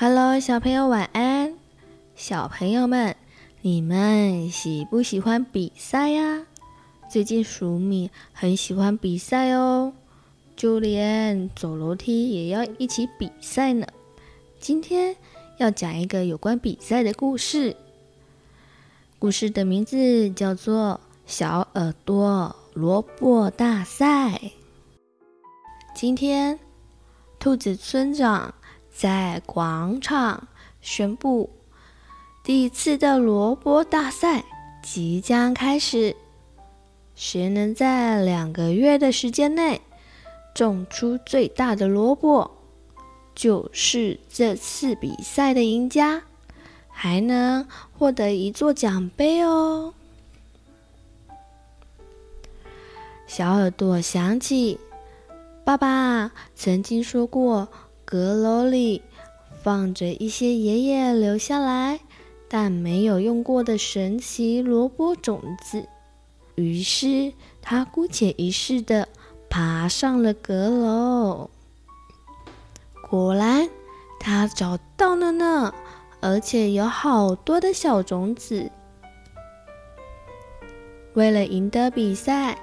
Hello，小朋友晚安。小朋友们，你们喜不喜欢比赛呀？最近鼠米很喜欢比赛哦，就连走楼梯也要一起比赛呢。今天要讲一个有关比赛的故事，故事的名字叫做《小耳朵萝卜大赛》。今天，兔子村长。在广场宣布，第一次的萝卜大赛即将开始。谁能在两个月的时间内种出最大的萝卜，就是这次比赛的赢家，还能获得一座奖杯哦。小耳朵想起，爸爸曾经说过。阁楼里放着一些爷爷留下来但没有用过的神奇萝卜种子，于是他姑且一试的爬上了阁楼。果然，他找到了呢，而且有好多的小种子。为了赢得比赛，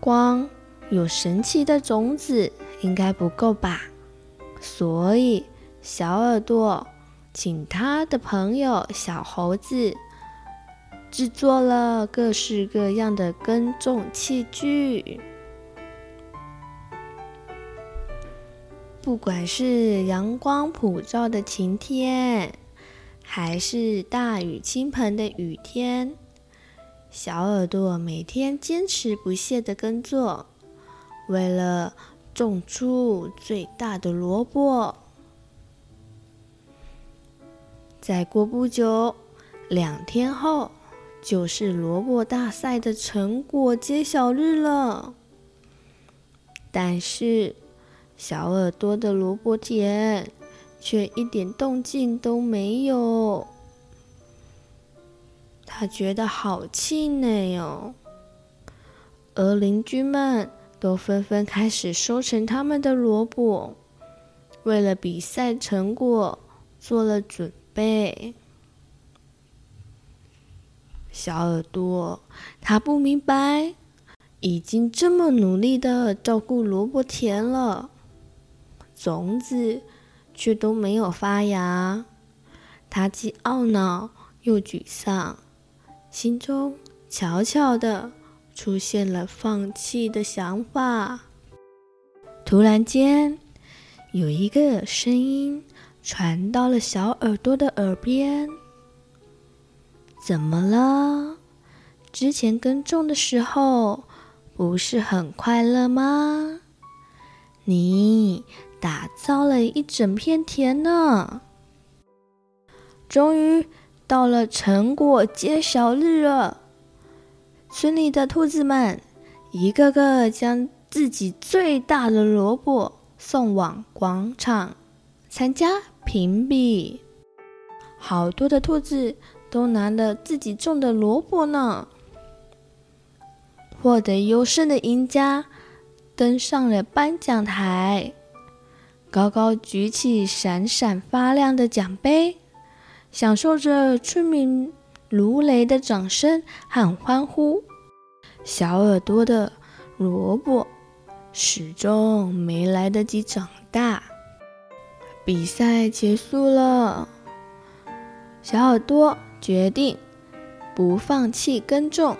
光有神奇的种子。应该不够吧，所以小耳朵请他的朋友小猴子制作了各式各样的耕种器具。不管是阳光普照的晴天，还是大雨倾盆的雨天，小耳朵每天坚持不懈的耕作，为了。种出最大的萝卜。再过不久，两天后就是萝卜大赛的成果揭晓日了。但是，小耳朵的萝卜田却一点动静都没有。他觉得好气馁哦，而邻居们。都纷纷开始收成他们的萝卜，为了比赛成果做了准备。小耳朵他不明白，已经这么努力的照顾萝卜田了，种子却都没有发芽。他既懊恼又沮丧，心中悄悄的。出现了放弃的想法。突然间，有一个声音传到了小耳朵的耳边：“怎么了？之前耕种的时候不是很快乐吗？你打造了一整片田呢。终于到了成果揭晓日了。”村里的兔子们一个个将自己最大的萝卜送往广场参加评比，好多的兔子都拿了自己种的萝卜呢。获得优胜的赢家登上了颁奖台，高高举起闪闪发亮的奖杯，享受着村民如雷的掌声和欢呼，小耳朵的萝卜始终没来得及长大。比赛结束了，小耳朵决定不放弃耕种，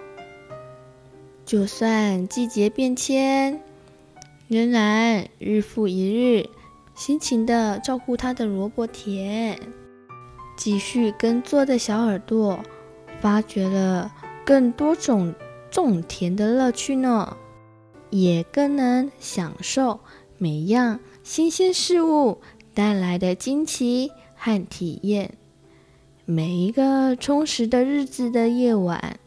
就算季节变迁，仍然日复一日辛勤地照顾他的萝卜田。继续耕作的小耳朵。发掘了更多种种田的乐趣呢，也更能享受每样新鲜事物带来的惊奇和体验。每一个充实的日子的夜晚，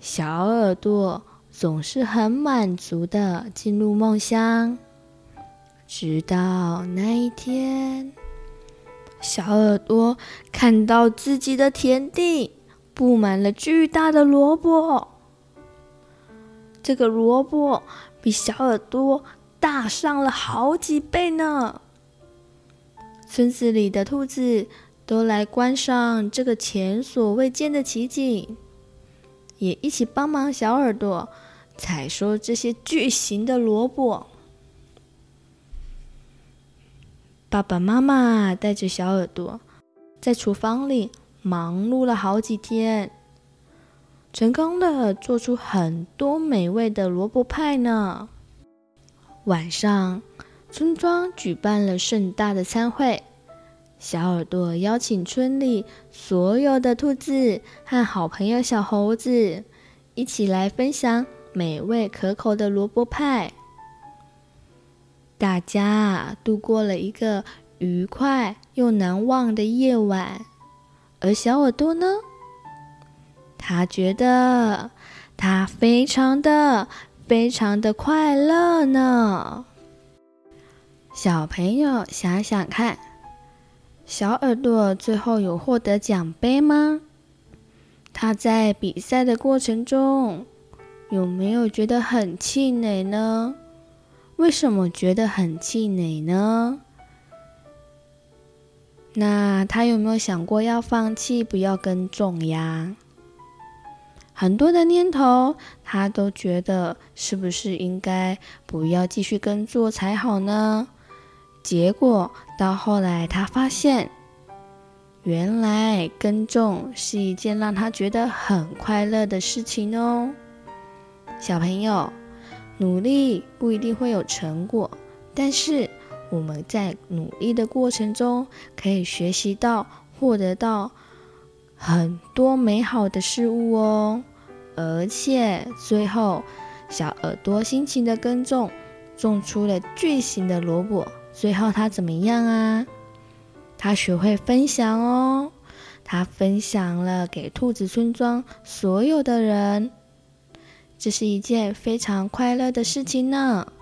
小耳朵总是很满足的进入梦乡。直到那一天，小耳朵看到自己的田地。布满了巨大的萝卜，这个萝卜比小耳朵大上了好几倍呢。村子里的兔子都来观赏这个前所未见的奇景，也一起帮忙小耳朵采收这些巨型的萝卜。爸爸妈妈带着小耳朵在厨房里忙碌了好几天，成功的做出很多美味的萝卜派呢。晚上，村庄举办了盛大的餐会，小耳朵邀请村里所有的兔子和好朋友小猴子一起来分享美味可口的萝卜派。大家度过了一个愉快又难忘的夜晚，而小耳朵呢？他觉得他非常的、非常的快乐呢。小朋友想想看，小耳朵最后有获得奖杯吗？他在比赛的过程中有没有觉得很气馁呢？为什么觉得很气馁呢？那他有没有想过要放弃，不要耕种呀？很多的念头，他都觉得是不是应该不要继续耕作才好呢？结果到后来，他发现，原来耕种是一件让他觉得很快乐的事情哦。小朋友，努力不一定会有成果，但是我们在努力的过程中，可以学习到、获得到很多美好的事物哦。而且最后，小耳朵辛勤的耕种，种出了巨型的萝卜。最后他怎么样啊？他学会分享哦，他分享了给兔子村庄所有的人，这是一件非常快乐的事情呢。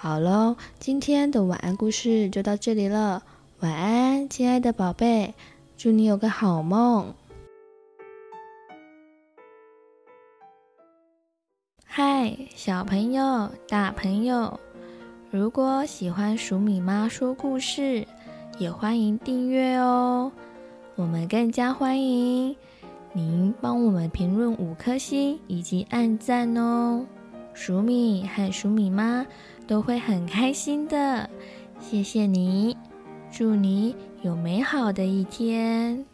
好喽，今天的晚安故事就到这里了，晚安，亲爱的宝贝，祝你有个好梦。嗨，小朋友，大朋友。如果喜欢鼠米妈说故事，也欢迎订阅哦。我们更加欢迎您帮我们评论五颗星以及按赞哦。鼠米和鼠米妈都会很开心的。谢谢你，祝你有美好的一天。